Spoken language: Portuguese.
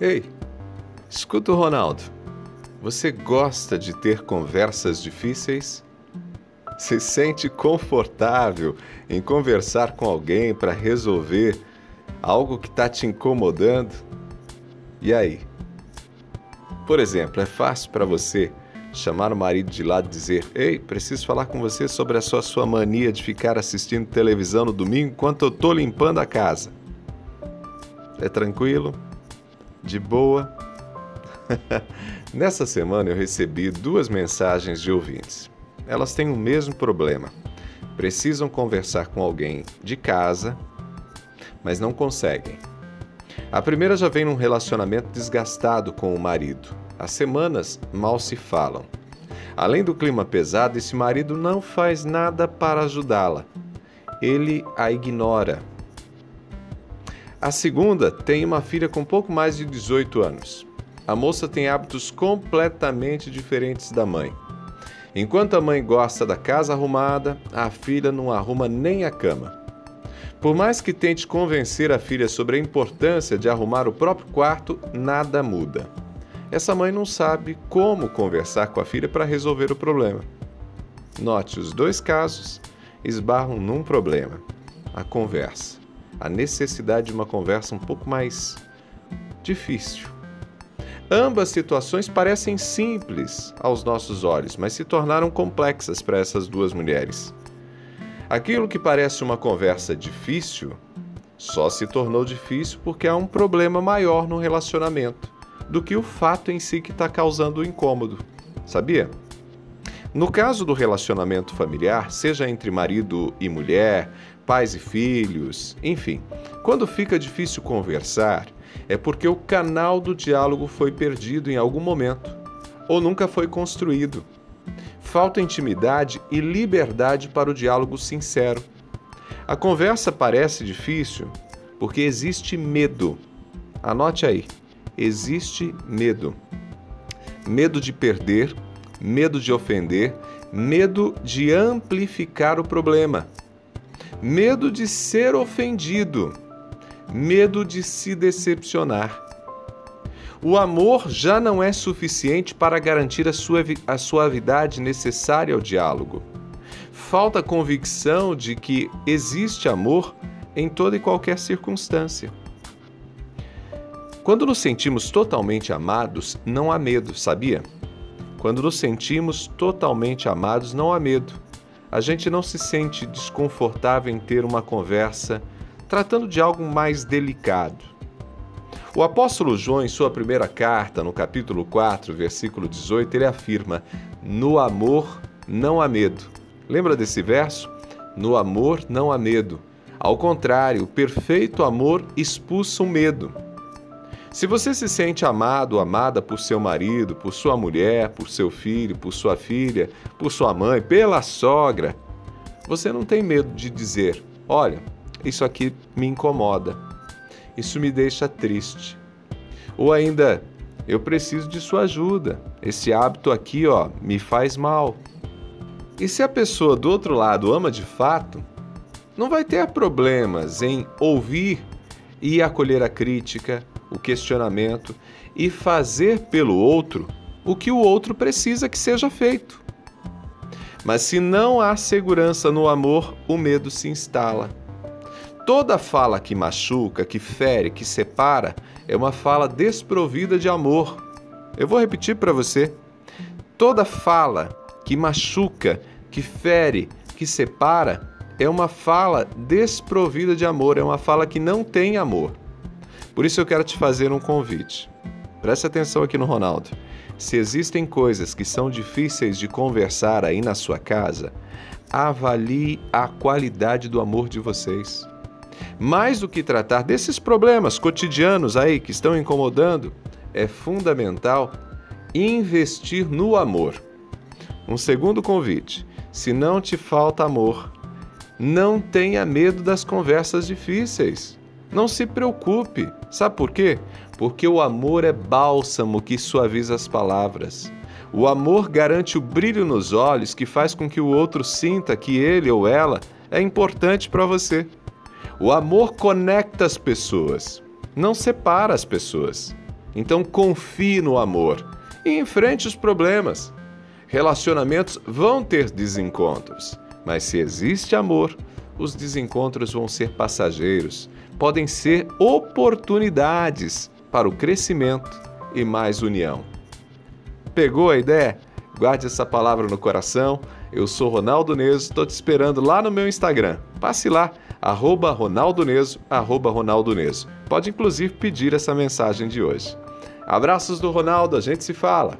Ei, escuta o Ronaldo. Você gosta de ter conversas difíceis? Se sente confortável em conversar com alguém para resolver algo que está te incomodando? E aí? Por exemplo, é fácil para você chamar o marido de lado e dizer: Ei, preciso falar com você sobre a sua, sua mania de ficar assistindo televisão no domingo enquanto eu estou limpando a casa. É tranquilo? De boa? Nessa semana eu recebi duas mensagens de ouvintes. Elas têm o mesmo problema. Precisam conversar com alguém de casa, mas não conseguem. A primeira já vem num relacionamento desgastado com o marido. Há semanas mal se falam. Além do clima pesado, esse marido não faz nada para ajudá-la. Ele a ignora. A segunda tem uma filha com pouco mais de 18 anos. A moça tem hábitos completamente diferentes da mãe. Enquanto a mãe gosta da casa arrumada, a filha não arruma nem a cama. Por mais que tente convencer a filha sobre a importância de arrumar o próprio quarto, nada muda. Essa mãe não sabe como conversar com a filha para resolver o problema. Note, os dois casos esbarram num problema: a conversa. A necessidade de uma conversa um pouco mais difícil. Ambas situações parecem simples aos nossos olhos, mas se tornaram complexas para essas duas mulheres. Aquilo que parece uma conversa difícil só se tornou difícil porque há um problema maior no relacionamento do que o fato em si que está causando o incômodo. Sabia? No caso do relacionamento familiar, seja entre marido e mulher, pais e filhos, enfim, quando fica difícil conversar, é porque o canal do diálogo foi perdido em algum momento ou nunca foi construído. Falta intimidade e liberdade para o diálogo sincero. A conversa parece difícil porque existe medo. Anote aí: existe medo. Medo de perder, medo de ofender, medo de amplificar o problema, medo de ser ofendido medo de se decepcionar. O amor já não é suficiente para garantir a, sua, a suavidade necessária ao diálogo. Falta convicção de que existe amor em toda e qualquer circunstância. Quando nos sentimos totalmente amados, não há medo, sabia? Quando nos sentimos totalmente amados, não há medo. A gente não se sente desconfortável em ter uma conversa tratando de algo mais delicado. O apóstolo João, em sua primeira carta, no capítulo 4, versículo 18, ele afirma: No amor não há medo. Lembra desse verso? No amor não há medo. Ao contrário, o perfeito amor expulsa o medo. Se você se sente amado amada por seu marido, por sua mulher, por seu filho, por sua filha, por sua mãe, pela sogra, você não tem medo de dizer: Olha, isso aqui me incomoda, isso me deixa triste. Ou ainda, eu preciso de sua ajuda, esse hábito aqui, ó, me faz mal. E se a pessoa do outro lado ama de fato, não vai ter problemas em ouvir e acolher a crítica, o questionamento e fazer pelo outro o que o outro precisa que seja feito. Mas se não há segurança no amor, o medo se instala. Toda fala que machuca, que fere, que separa é uma fala desprovida de amor. Eu vou repetir para você. Toda fala que machuca, que fere, que separa é uma fala desprovida de amor, é uma fala que não tem amor. Por isso eu quero te fazer um convite. Preste atenção aqui no Ronaldo. Se existem coisas que são difíceis de conversar aí na sua casa, avalie a qualidade do amor de vocês. Mais do que tratar desses problemas cotidianos aí que estão incomodando, é fundamental investir no amor. Um segundo convite: se não te falta amor, não tenha medo das conversas difíceis. Não se preocupe. Sabe por quê? Porque o amor é bálsamo que suaviza as palavras. O amor garante o brilho nos olhos que faz com que o outro sinta que ele ou ela é importante para você. O amor conecta as pessoas, não separa as pessoas. Então confie no amor e enfrente os problemas. Relacionamentos vão ter desencontros, mas se existe amor, os desencontros vão ser passageiros, podem ser oportunidades para o crescimento e mais união. Pegou a ideia? Guarde essa palavra no coração. Eu sou Ronaldo Neso, estou te esperando lá no meu Instagram. Passe lá, arroba Ronaldo Neso, arroba Ronaldo Neso. Pode inclusive pedir essa mensagem de hoje. Abraços do Ronaldo, a gente se fala.